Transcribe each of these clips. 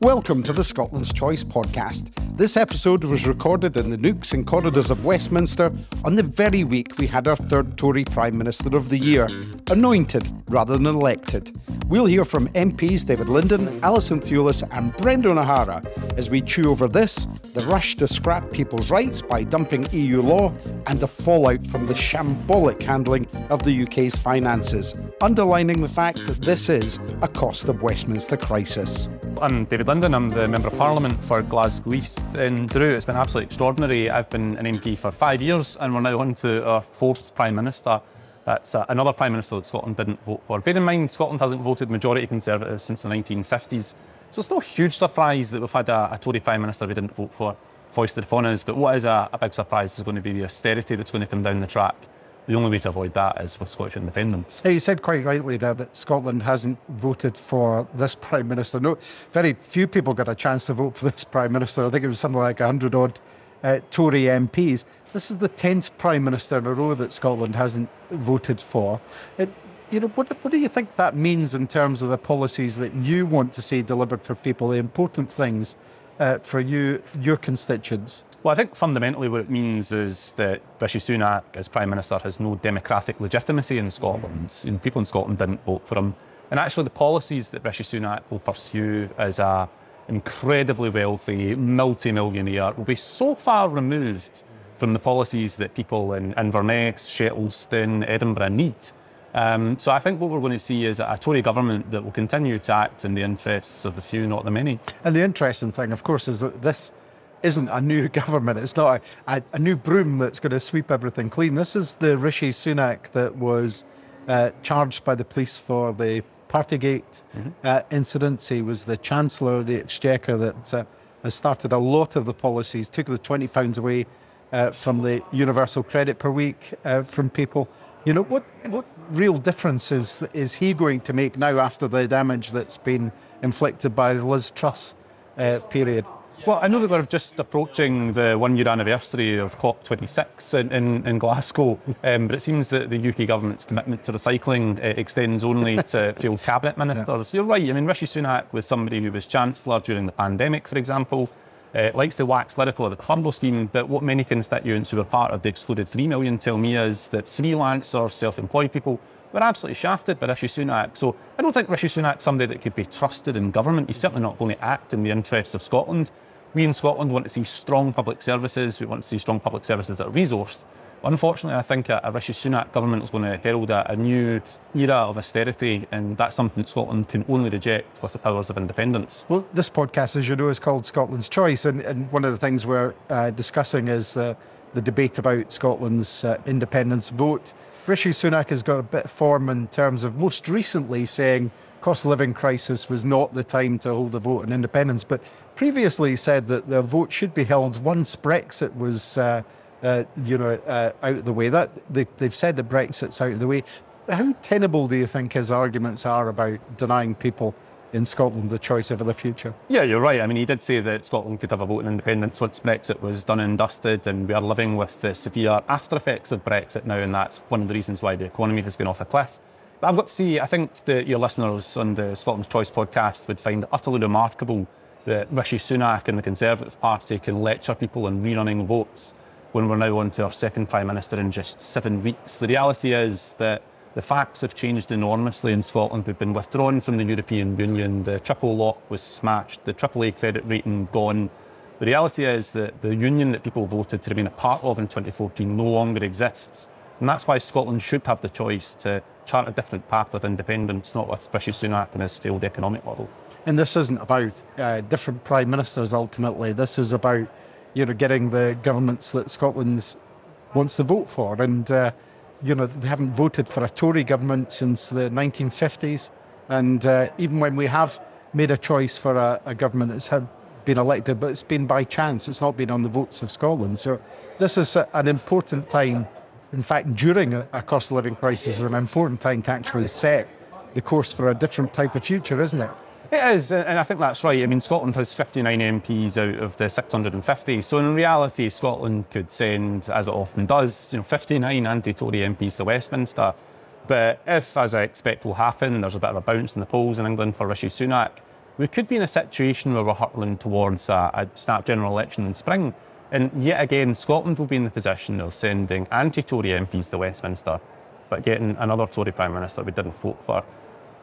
Welcome to the Scotland's Choice podcast. This episode was recorded in the nooks and corridors of Westminster on the very week we had our third Tory Prime Minister of the Year, anointed rather than elected. We'll hear from MPs David Linden, Alison Thewliss, and Brendan O'Hara as we chew over this, the rush to scrap people's rights by dumping EU law, and the fallout from the shambolic handling of the UK's finances, underlining the fact that this is a cost of Westminster crisis. I'm David Linden, I'm the Member of Parliament for Glasgow East. And Drew, it's been absolutely extraordinary. I've been an MP for five years and we're now on to our fourth Prime Minister. That's uh, another Prime Minister that Scotland didn't vote for. Bear in mind, Scotland hasn't voted majority Conservative since the 1950s. So it's no huge surprise that we've had a, a Tory Prime Minister we didn't vote for foisted upon us. But what is a, a big surprise is going to be the austerity that's going to come down the track the only way to avoid that is with Scottish independence. Hey, you said quite rightly there that Scotland hasn't voted for this Prime Minister. No, very few people got a chance to vote for this Prime Minister. I think it was something like 100 odd uh, Tory MPs. This is the 10th Prime Minister in a row that Scotland hasn't voted for. It, you know, what, what do you think that means in terms of the policies that you want to see delivered for people, the important things uh, for you, your constituents? Well, I think fundamentally what it means is that Rishi Sunak, as Prime Minister, has no democratic legitimacy in Scotland. People in Scotland didn't vote for him. And actually, the policies that Rishi Sunak will pursue as a incredibly wealthy multi-millionaire will be so far removed from the policies that people in Inverness, Shettleston, Edinburgh need. Um, so I think what we're going to see is a Tory government that will continue to act in the interests of the few, not the many. And the interesting thing, of course, is that this isn't a new government. It's not a, a, a, new broom that's going to sweep everything clean. This is the Rishi Sunak that was uh, charged by the police for the Partygate mm-hmm. uh, incidents. He was the Chancellor of the Exchequer that uh, has started a lot of the policies, took the £20 away uh, from the universal credit per week uh, from people. You know, what, what real difference is, is he going to make now after the damage that's been inflicted by the Liz Truss uh, period? Well, I know that we're just approaching the one year anniversary of COP26 in, in, in Glasgow, um, but it seems that the UK government's commitment to recycling uh, extends only to field cabinet ministers. Yeah. You're right. I mean, Rishi Sunak was somebody who was Chancellor during the pandemic, for example. Uh, likes to wax lyrical at the furlough scheme, but what many constituents who are part of the excluded 3 million tell me is that freelancers, self employed people, were absolutely shafted by Rishi Sunak. So I don't think Rishi Sunak's somebody that could be trusted in government. He's certainly not going to act in the interests of Scotland. We in Scotland want to see strong public services. We want to see strong public services that are resourced. But Unfortunately, I think a, a Rishi Sunak government is going to herald a, a, new era of austerity, and that's something that Scotland can only reject with the powers of independence. Well, this podcast, as you know, is called Scotland's Choice, and, and one of the things we're uh, discussing is the debate about Scotland's uh, independence vote. Rishi Sunak has got a bit of form in terms of most recently saying cost of living crisis was not the time to hold the vote on independence, but previously said that the vote should be held once Brexit was, uh, uh, you know, uh, out of the way. That they, have said that Brexit's out of the way. How tenable do you think his arguments are about denying people in Scotland the choice over the future? Yeah, you're right. I mean, he did say that Scotland could have a vote in independence once Brexit was done and dusted, and we are living with the severe after effects of Brexit now, and that's one of the reasons why the economy has been off a cliff. But I've got to see, I think that your listeners on the Scotland's Choice podcast would find it utterly remarkable that Rishi Sunak and the Conservative Party can lecture people on rerunning votes when we're now on to our second Prime Minister in just seven weeks. The reality is that the facts have changed enormously in Scotland. We've been withdrawn from the European Union. The triple lock was smashed. The AAA credit rating gone. The reality is that the union that people voted to remain a part of in 2014 no longer exists. And that's why Scotland should have the choice to chart a different path of independence, not with Rishi Sunak and his failed economic model. And this isn't about uh, different prime ministers ultimately. This is about you know getting the governments that Scotland wants to vote for. And uh, you know we haven't voted for a Tory government since the 1950s. And uh, even when we have made a choice for a, a government that's had been elected, but it's been by chance. It's not been on the votes of Scotland. So this is a, an important time in fact, during a, a cost of living crisis is an important time to actually set the course for a different type of future, isn't it? It is, and I think that's right. I mean, Scotland has 59 MPs out of the 650. So in reality, Scotland could send, as it often does, you know, 59 anti-Tory MPs to Westminster. But if, as I expect will happen, there's a bit of a bounce in the polls in England for Rishi Sunak, we could be in a situation where we're hurtling towards a, a snap general election in spring. And yet again, Scotland will be in the position of sending anti Tory MPs to Westminster, but getting another Tory Prime Minister we didn't vote for.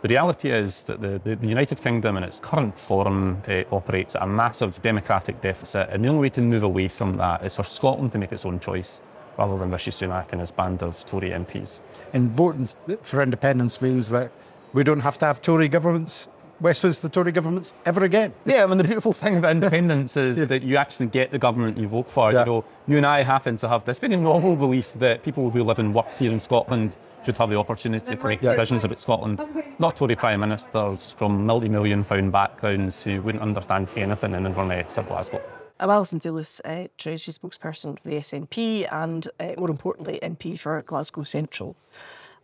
The reality is that the, the, the United Kingdom in its current form uh, operates at a massive democratic deficit, and the only way to move away from that is for Scotland to make its own choice rather than Rishi Sunak and his band of Tory MPs. And voting for independence means that we don't have to have Tory governments, Westminster Tory governments, ever again. Yeah, I mean, the beautiful thing about independence is that you actually get the government you vote for. Yeah. You know, you and I happen to have this very normal belief that people who live and work here in Scotland should have the opportunity to make decisions about Scotland. Not Tory Prime Ministers from multi-million pound backgrounds who wouldn't understand anything in Inverness or Glasgow. I'm Alison Thewliss, uh, Treasury spokesperson for the SNP and, uh, more importantly, MP for Glasgow Central.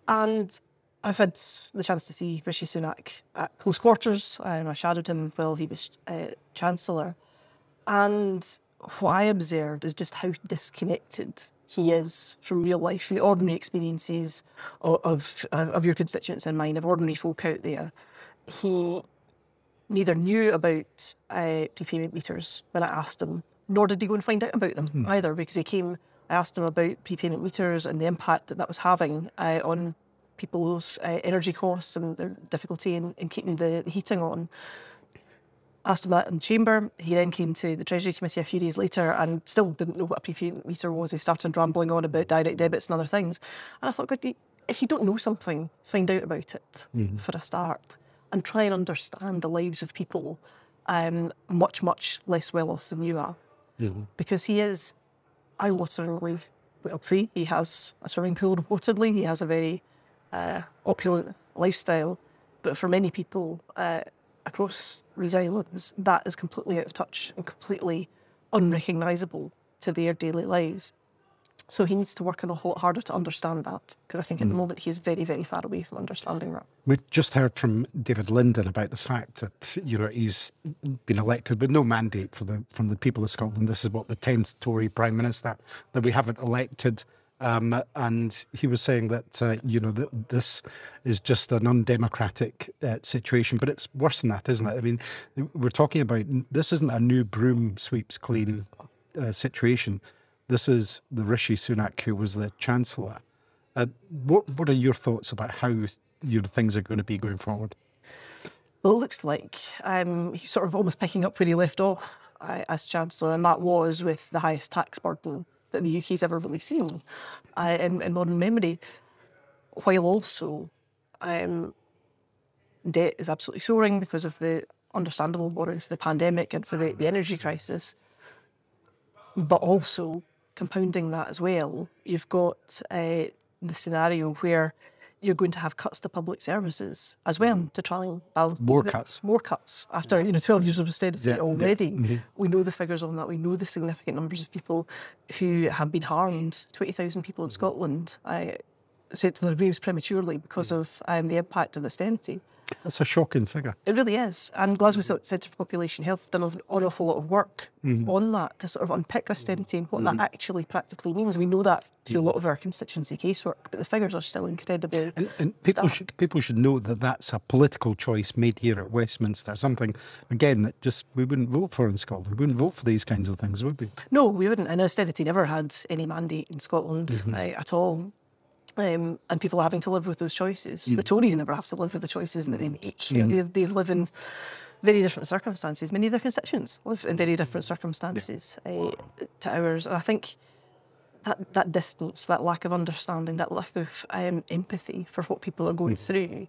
And I've had the chance to see Rishi Sunak at close quarters. Um, I shadowed him while he was uh, Chancellor. And what I observed is just how disconnected he is from real life, the ordinary experiences of, of, of your constituents and mine, of ordinary folk out there. He neither knew about uh, prepayment meters when I asked him, nor did he go and find out about them either, because he came, I asked him about prepayment meters and the impact that that was having uh, on people's uh, energy costs and their difficulty in, in keeping the, heating on. Asked him that in the chamber. He then came to the Treasury Committee a few days later and still didn't know what a prepayment meter was. He started rambling on about direct debits and other things. And I thought, God, if you don't know something, find out about it for a start and try and understand the lives of people um, much, much less well off than you are. Because he is eye-wateringly wealthy. He has a swimming pool, reportedly. He has a very uh, opulent lifestyle. But for many people uh, across these islands, that is completely out of touch and completely unrecognisable to their daily lives. So he needs to work on a whole lot harder to understand that, because I think at the moment he is very, very far away from understanding that. We just heard from David Linden about the fact that you know he's been elected with no mandate for the from the people of Scotland. This is what the tenth Tory Prime Minister that we haven't elected, um, and he was saying that uh, you know that this is just an undemocratic uh, situation. But it's worse than that, isn't it? I mean, we're talking about this isn't a new broom sweeps clean uh, situation. This is the Rishi Sunak who was the Chancellor. Uh, what what are your thoughts about how you know, things are going to be going forward? Well, it looks like um, he's sort of almost picking up where he left off as Chancellor, and that was with the highest tax burden that the UK's ever really seen uh, in, in modern memory, while also um, debt is absolutely soaring because of the understandable borrowing for the pandemic and for the, the energy crisis. But also compounding that as well, you've got uh, the scenario where you're going to have cuts to public services as well to try and balance More cuts. More cuts after you know 12 years of austerity Yeah, yeah. already. Mhm. We know the figures on that. We know the significant numbers of people who have been harmed. 20,000 people in Scotland uh, sent to their graves prematurely because of um, the impact of austerity. That's a shocking figure. It really is. And Glasgow Cent- Centre for Population Health have done an awful lot of work mm-hmm. on that to sort of unpick austerity and what that mm-hmm. actually practically means. We know that through a mm. lot of our constituency casework, but the figures are still incredibly And, and people stark. should people should know that that's a political choice made here at Westminster. Something again that just we wouldn't vote for in Scotland. We wouldn't vote for these kinds of things, would we? No, we wouldn't. And austerity never had any mandate in Scotland uh, at all. Um, and people are having to live with those choices. The Tories never have to live with the choices that they make. They, they live in very different circumstances. Many of their constituents live in very different circumstances uh, to ours. And I think that, that distance, that lack of understanding, that lack of um, empathy for what people are going through,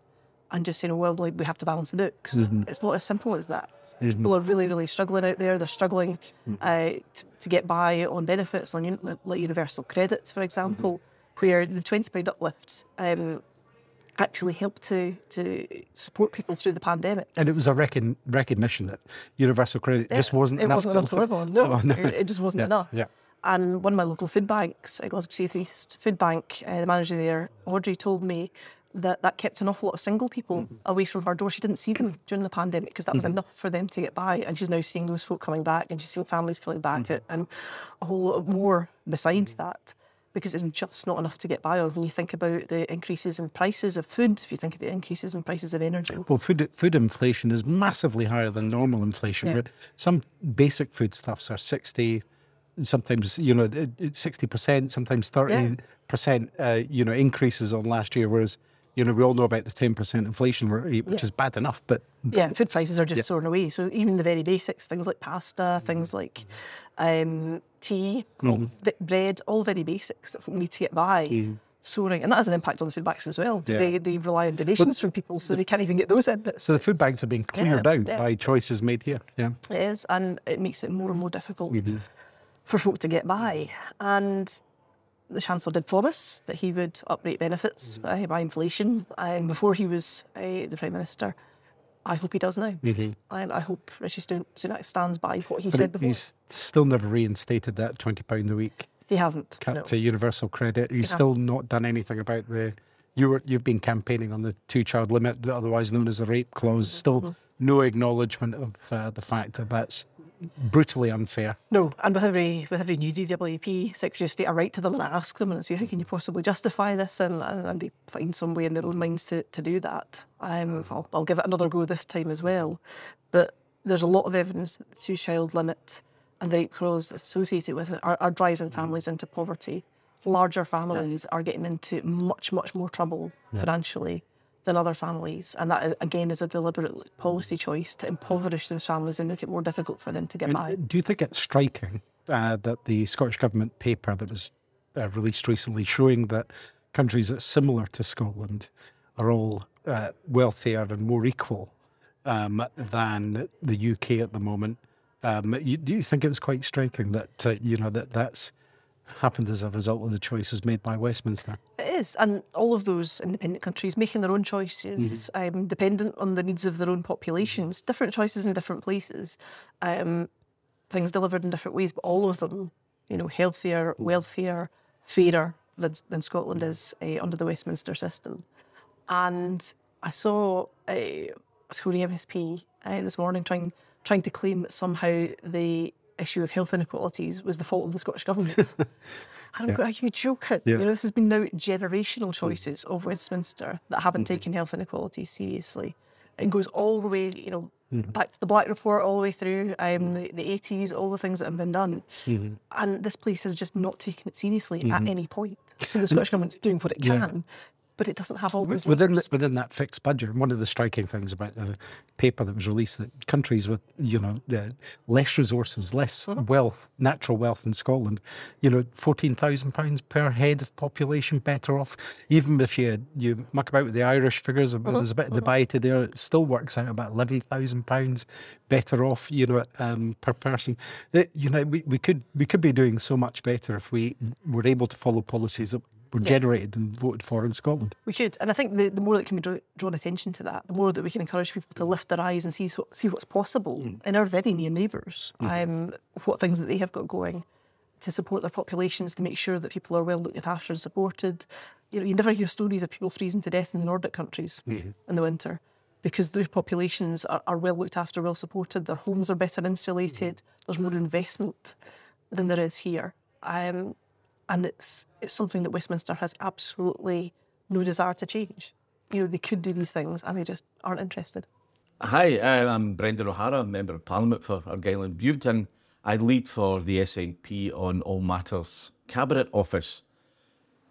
and just saying, well, like, we have to balance the books. It's not as simple as that. People are really, really struggling out there. They're struggling uh, to, to get by on benefits, on uni- like universal credits, for example, where the £20 uplift um, actually helped to, to support people through the pandemic. And it was a recon, recognition that universal credit just wasn't it enough. wasn't enough to live on. No, Oh, no. It, it just wasn't Yeah, enough. yeah. And one of my local food banks, Glasgow South East Food Bank, uh, the manager there, Audrey, told me that that kept an awful lot of single people Mm-hmm. away from her door. She didn't see them during the pandemic because that was enough for them to get by. And she's now seeing those folk coming back and she's seeing families coming back Mm-hmm. and a whole lot more besides that. Because it's just not enough to get by on. When you think about the increases in prices of food, if you think of the increases in prices of energy, Well, food food inflation is massively higher than normal inflation. Yeah. Some basic foodstuffs are sixty, sometimes you know sixty percent, sometimes thirty percent. Uh, you know increases on last year, whereas you know we all know about the ten percent inflation rate, which Yeah. is bad enough. But yeah, food prices are just soaring away. So even the very basics, things like pasta, things like um, tea, th- bread, all very basics that we need to get by. Soaring, and that has an impact on the food banks as well. Yeah. They, they rely on donations from people, so they can't even get those in. so the food banks are being cleared out yeah. by choices made here. Yeah. It is, and it makes it more and more difficult Mm-hmm. for folk to get by. And the Chancellor did promise that he would uprate benefits Mm-hmm. uh, by inflation um, before he was uh, the Prime Minister. I hope he does now. Mhm. And I hope Rishi Sun- Sunak stands by what he But said before. he's still never reinstated that twenty pound a week He hasn't. cut no. to universal credit. He's hasn't. still not done anything about the. You were you've been campaigning on the two child limit, otherwise known as a rape clause. Mm-hmm. Still no acknowledgement of uh, the fact that that's brutally unfair. No, and with every with every new DWP Secretary of State, I write to them and I ask them and I say, how can you possibly justify this? And, and, they find some way in their own minds to, to do that. Um, I'll, I'll give it another go this time as well. But there's a lot of evidence that the two child limit and the rape clause associated with it are, are driving families into poverty. Larger families are getting into much, much more trouble financially than other families. And that, again, is a deliberate policy choice to impoverish those families and make it more difficult for them to get by. Do you think it's striking uh, that the Scottish Government paper that was uh, released recently showing that countries that are similar to Scotland are all uh, wealthier and more equal um, than the UK at the moment? Um, you, do you think it was quite striking that uh, you know that that's happened as a result of the choices made by Westminster? It is, and all of those independent countries making their own choices, um, dependent on the needs of their own populations, different choices in different places, um, things delivered in different ways, but all of them, you know, healthier, wealthier, fairer than, than Scotland is uh, under the Westminster system. And I saw a Tory MSP uh, this morning trying trying to claim that somehow the issue of health inequalities was the fault of the Scottish government. I'm going, are you joking? Yeah. You know, this has been now generational mm. choices of Westminster that haven't mm-hmm. taken health inequalities seriously. It goes all the way, you know, mm-hmm. back to the Black Report, all the way through um, the, the 80s, all the things that have been done. Mm-hmm. And this place has just not taken it seriously at any point. So the Scottish government's doing what it Yeah. can, but it doesn't have all those within the, within that fixed budget. One of the striking things about the paper that was released that countries with you know uh, less resources, less wealth, natural wealth in Scotland, you know, fourteen thousand pounds per head of population better off. Even if you you muck about with the Irish figures, there's a bit of debate there. It still works out about eleven thousand pounds better off, you know, um, per person. That you know, we, we could we could be doing so much better if we were able to follow policies that were generated and voted for in Scotland. We should, and I think the, the more that can be draw, drawn attention to that, the more that we can encourage people to mm. lift their eyes and see so, see what's possible mm. in our very near neighbours, mm-hmm. um, what things that they have got going to support their populations, to make sure that people are well looked after and supported. You know, you never hear stories of people freezing to death in the Nordic countries mm-hmm. in the winter because their populations are, are well looked after, well supported. Their homes are better insulated. Mm-hmm. There's more investment than there is here. Um, and it's it's something that Westminster has absolutely no desire to change. You know, they could do these things and they just aren't interested. Hi, I'm Brendan O'Hara, Member of Parliament for Argyll and Bute, and I lead for the SNP on All Matters Cabinet Office,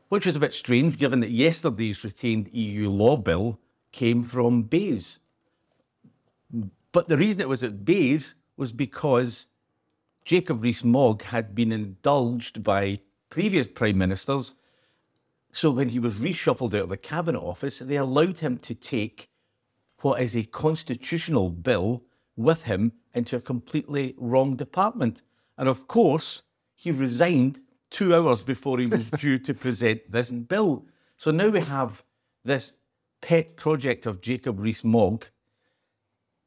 which is a bit strange given that yesterday's retained EU law bill came from BEIS. But the reason it was at BEIS was because Jacob Rees-Mogg had been indulged by previous prime ministers. So when he was reshuffled out of the cabinet office, they allowed him to take what is a constitutional bill with him into a completely wrong department. And of course, he resigned two hours before he was due to present this bill. So now we have this pet project of Jacob Rees-Mogg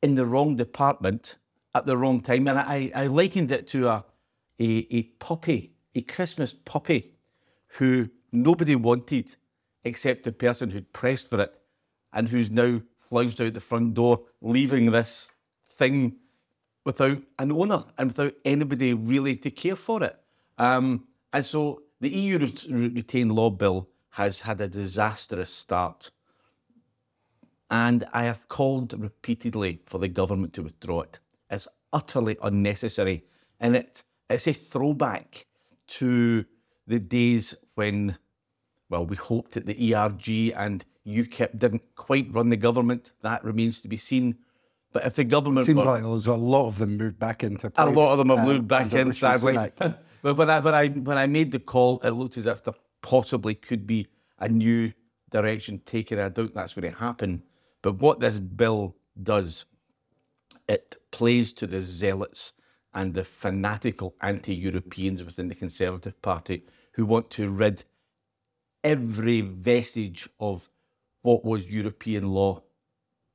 in the wrong department at the wrong time. And I, I likened it to a, a, a puppy, a Christmas puppy, who nobody wanted except the person who'd pressed for it and who's now flounced out the front door, leaving this thing without an owner and without anybody really to care for it. Um, and so the EU ret- retained law bill has had a disastrous start. And I have called repeatedly for the government to withdraw it. It's utterly unnecessary. And it, it's a throwback to the days when, well, we hoped that the ERG and UKIP didn't quite run the government. That remains to be seen. But if the government it Seems were- like there's a lot of them moved back into a lot of them have moved back in, sadly. But when I, when, I, when I made the call, it looked as if there possibly could be a new direction taken. I doubt that's going to happen. But what this bill does, it plays to the zealots and the fanatical anti Europeans within the Conservative Party who want to rid every vestige of what was European law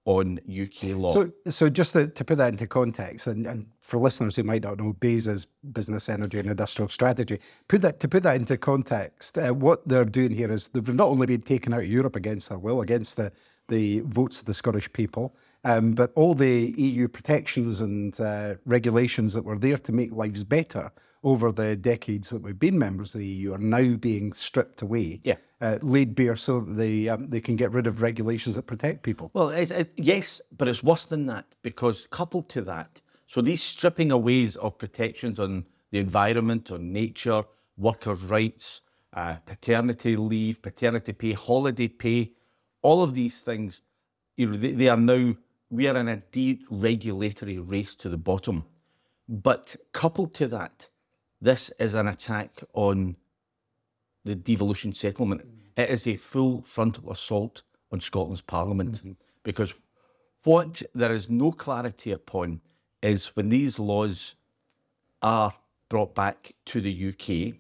on UK law. So, so just to, to put that into context, and, and for listeners who might not know BEIS's business, energy, and industrial strategy, put that to put that into context, uh, what they're doing here is they've not only been taken out of Europe against their will, against the the votes of the Scottish people, um, but all the EU protections and uh, regulations that were there to make lives better over the decades that we've been members of the EU are now being stripped away, Yeah. uh, laid bare so that they um, they can get rid of regulations that protect people. Well, it's, it, yes, but it's worse than that because coupled to that, so these stripping aways of protections on the environment, on nature, workers' rights, uh, paternity leave, paternity pay, holiday pay, all of these things, you know, they, they are now we are in a deregulatory race to the bottom. But coupled to that, this is an attack on the devolution settlement. Mm. It is a full frontal assault on Scotland's Parliament mm-hmm. because what there is no clarity upon is when these laws are brought back to the UK,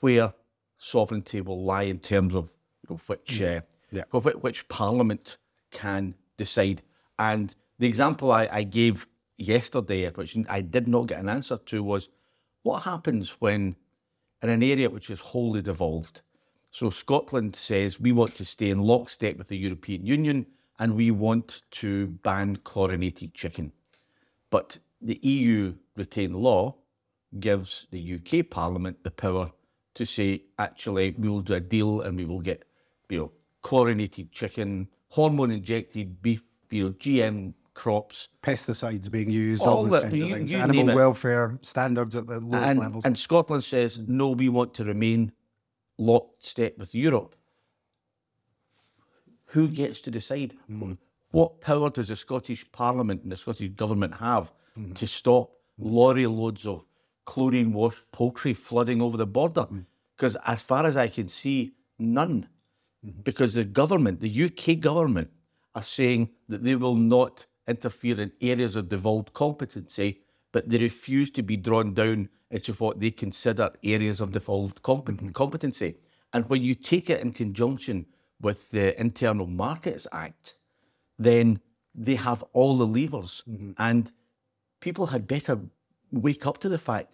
where sovereignty will lie in terms of you know, which mm. uh, Yeah. of which Parliament can decide. And the example I, I gave yesterday, which I did not get an answer to, was what happens when in an area which is wholly devolved. So Scotland says we want to stay in lockstep with the European Union and we want to ban chlorinated chicken. But the EU retained law gives the UK Parliament the power to say, actually, we will do a deal and we will get, you know, chlorinated chicken, hormone injected beef, you know, GM crops, pesticides being used, All all, those kinds of things, you animal welfare standards at the lowest and, levels. and Scotland says, no, we want to remain lockstep with Europe. Who gets to decide? Hmm. What power does the Scottish Parliament and the Scottish Government have hmm. to stop lorry loads of chlorine washed poultry flooding over the border? Hmm. Because as far as I can see, none. Because the government, the UK government, are saying that they will not interfere in areas of devolved competency, but they refuse to be drawn down into what they consider areas of devolved mm-hmm. competency. And when you take it in conjunction with the Internal Markets Act, then they have all the levers. Mm-hmm. And people had better wake up to the fact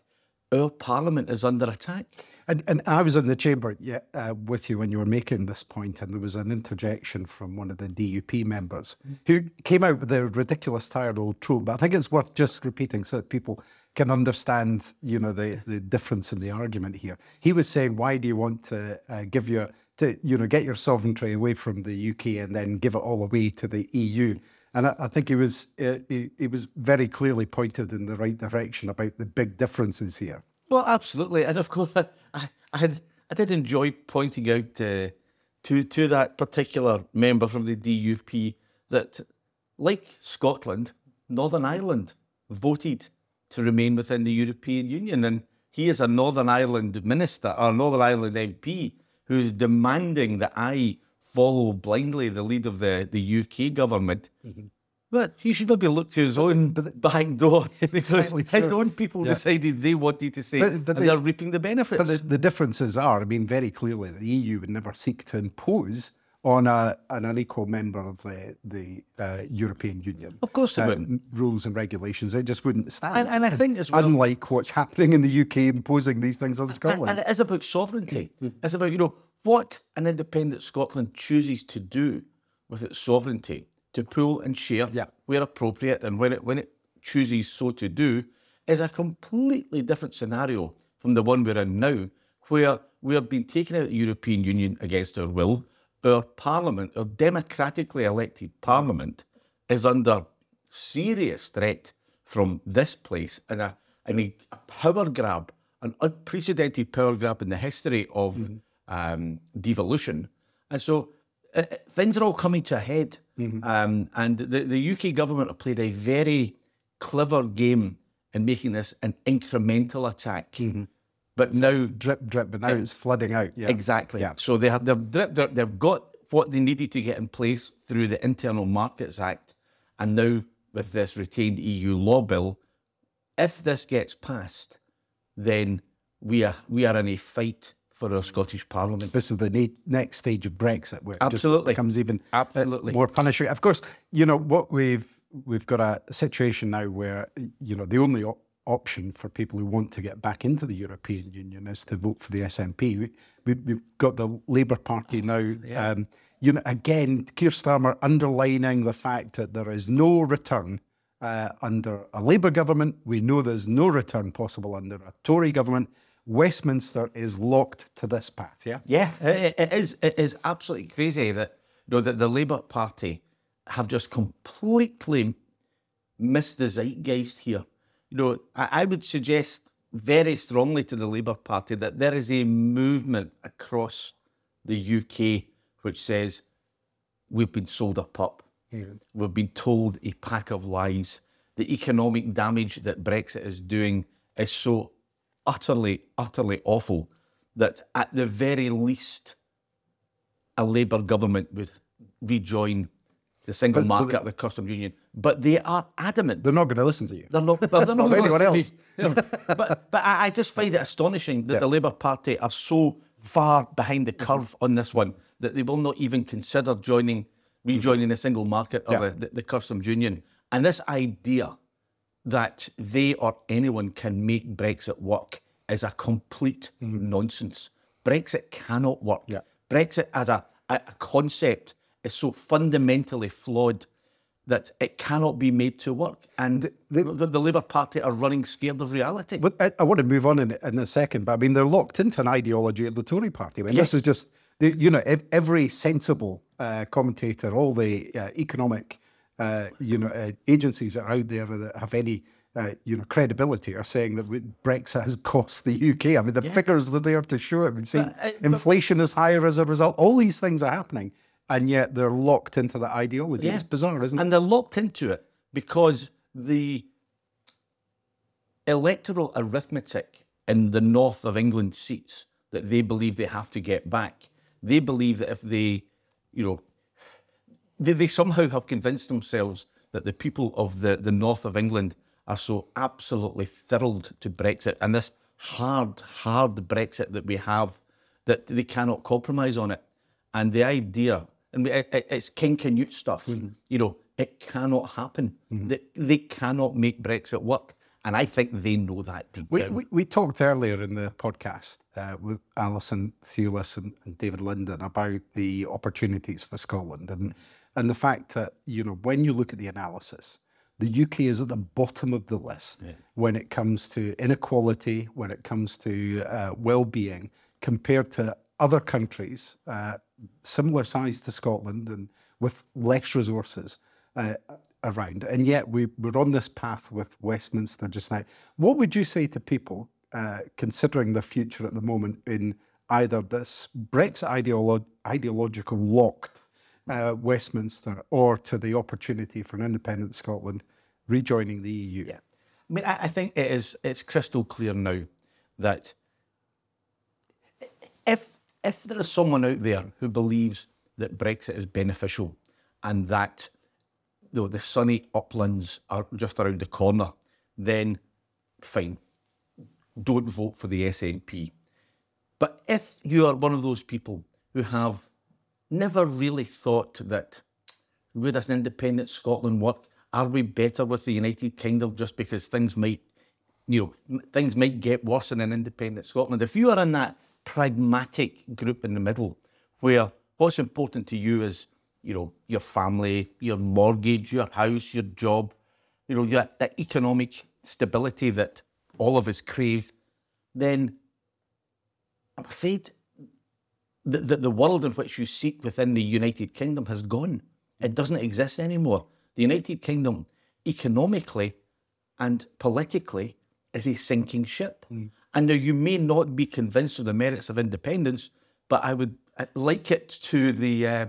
our parliament is under attack. And, and I was in the chamber yeah, uh, with you when you were making this point, and there was an interjection from one of the DUP members who came out with a ridiculous, tired old trope. But I think it's worth just repeating so that people can understand, you know, the, the difference in the argument here. He was saying, "Why do you want to uh, give your, to, you know, get your sovereignty away from the UK and then give it all away to the EU?" And I, I think he was uh, he, he was very clearly pointed in the right direction about the big differences here. Well, absolutely, and of course, I, I, I did enjoy pointing out uh, to to that particular member from the DUP that, like Scotland, Northern Ireland voted to remain within the European Union, and he is a Northern Ireland minister or Northern Ireland MP who is demanding that I follow blindly the lead of the, the UK government. But he should maybe look to his own back door because Exactly his own people Yeah. decided they wanted to say, But- but and they- they're reaping the benefits. But the, the differences are, I mean, very clearly, the EU would never seek to impose on a, an unequal member of the, the uh, European Union. Of course they uh, wouldn't. Rules and regulations. They just wouldn't stand. And, and I think as well, Unlike what's happening in the UK imposing these things on Scotland. and it is about sovereignty. Mm, It's about, you know, what an independent Scotland chooses to do with its sovereignty, to pool and share Yeah. where appropriate and when it when it chooses so to do, is a completely different scenario from the one we're in now, where we have been taken out of the European Union against our will. Our parliament, our democratically elected parliament, is under serious threat from this place and a, and a, a power grab, an unprecedented power grab in the history of mm-hmm. Um, devolution. And so uh, uh, things are all coming to a head. Um, and the, the UK government have played a very clever game in making this an incremental attack. But now, Drip, drip, but now it's flooding out. Yeah. exactly. Yeah. So they have they've, drip- drip- they've got what they needed to get in place through the Internal Markets Act, and now with this retained EU law bill, if this gets passed, then we are we are in a fight for our Scottish Parliament. This is the ne- next stage of Brexit, where it Absolutely. just becomes even Absolutely. more punishing. Of course, you know what we've we've got a situation now where you know the only op- option for people who want to get back into the European Union is to vote for the SNP. We, we, we've got the Labour Party now. Um, you know, again, Keir Starmer underlining the fact that there is no return uh, under a Labour government. We know there's no return possible under a Tory government. Westminster is locked to this path. Yeah. Yeah, it, it is. It is absolutely crazy that you know that the Labour Party have just completely missed the zeitgeist here. You know, I, I would suggest very strongly to the Labour Party that there is a movement across the UK which says we've been sold a pup. We've been told a pack of lies. The economic damage that Brexit is doing is so utterly, utterly awful that at the very least, a Labour government would rejoin the single But- market of the customs union. But they are adamant. They're not going to listen to you. They're not. Well, they're not Or anyone else. but but I, I just find it astonishing that the Labour Party are so far behind the curve mm-hmm. on this one that they will not even consider joining, rejoining the single market or Yeah. the, the, the customs union. And this idea that they or anyone can make Brexit work is a complete nonsense. Brexit cannot work. Yeah. Brexit as a, a concept is so fundamentally flawed that it cannot be made to work. And the, the, Labour Party are running scared of reality. But I, I want to move on in, in a second, but I mean, they're locked into an ideology of the Tory party. I mean, this is just, the, you know, every sensible uh, commentator, all the uh, economic, uh, you know, uh, agencies that are out there that have any, uh, you know, credibility are saying that Brexit has cost the UK. I mean, the figures that they are to show it. We've seen But, uh, but- inflation is higher as a result. All these things are happening, and yet they're locked into that ideology. It's bizarre, isn't it? and they're locked into it because the electoral arithmetic in the north of England seats that they believe they have to get back, they believe that if they, you know, they, they somehow have convinced themselves that the people of the, the north of England are so absolutely thrilled to Brexit and this hard, hard Brexit that we have that they cannot compromise on it. And the idea, and it, it- it's King Canute stuff, you know, it cannot happen. They, they cannot make Brexit work. And I think they know that deep We, down. we, we talked earlier in the podcast uh, with Alison Thewliss and, and David Linden about the opportunities for Scotland and and the fact that you know when you look at the analysis, the UK is at the bottom of the list when it comes to inequality, when it comes to uh, well-being, compared to other countries uh, similar size to Scotland and with less resources uh, around. And yet we, we're on this path with Westminster just now. What would you say to people uh, considering their future at the moment in either this Brexit ideolo- ideological locked uh, Westminster or to the opportunity for an independent Scotland rejoining the EU? Yeah. I mean, I, I think it is it's crystal clear now that if if there is someone out there who believes that Brexit is beneficial and that the sunny uplands are just around the corner, then fine. Don't vote for the SNP. But if you are one of those people who have never really thought that would as an independent Scotland work? Are we better with the United Kingdom just because things might, you know, things might get worse in an independent Scotland? If you are in that pragmatic group in the middle, where what's important to you is, you know, your family, your mortgage, your house, your job, you know, that, that economic stability that all of us crave, then I'm afraid the, the, the world in which you seek within the United Kingdom has gone. It doesn't exist anymore. The United Kingdom, economically and politically, is a sinking ship. And now you may not be convinced of the merits of independence, but I would like it to the uh,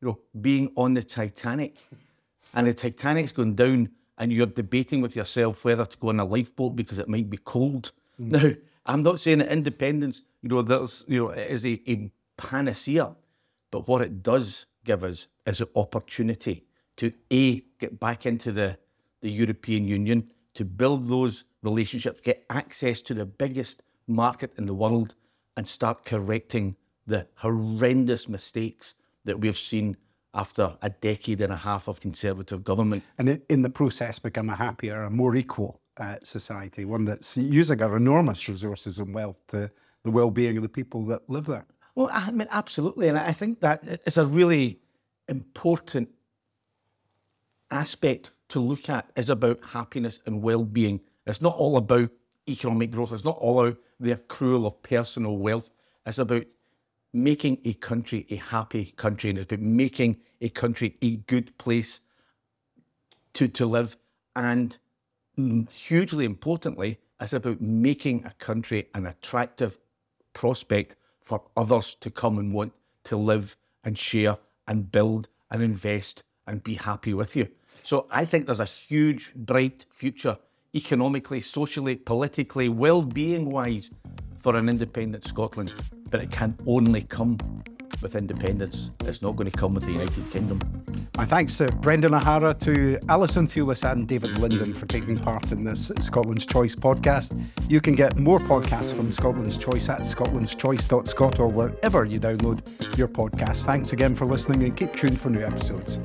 you know being on the Titanic, and the Titanic's going down, and you're debating with yourself whether to go on a lifeboat because it might be cold. Now, I'm not saying that independence, you know, there's you know, is a, a panacea, but what it does give us is an opportunity to a get back into the the European Union to build those relationships, get access to the biggest market in the world, and start correcting the horrendous mistakes that we've seen after a decade and a half of Conservative government. and in the process become a happier, a more equal uh, society, one that's using our enormous resources and wealth to the well-being of the people that live there. Well, I mean, absolutely. And I think that it's a really important aspect to look at is about happiness and well-being. It's not all about economic growth. It's not all about the accrual of personal wealth. It's about making a country a happy country and it's about making a country a good place to, to live. And hugely importantly, it's about making a country an attractive prospect for others to come and want to live and share and build and invest and be happy with you. So I think there's a huge, bright future economically, socially, politically, well being wise for an independent Scotland. But it can only come with independence. It's not going to come with the United Kingdom. My thanks to Brendan O'Hara, to Alison Thewliss and David Linden for taking part in this Scotland's Choice podcast. You can get more podcasts from Scotland's Choice at scotlandschoice.scot or wherever you download your podcast. Thanks again for listening and keep tuned for new episodes.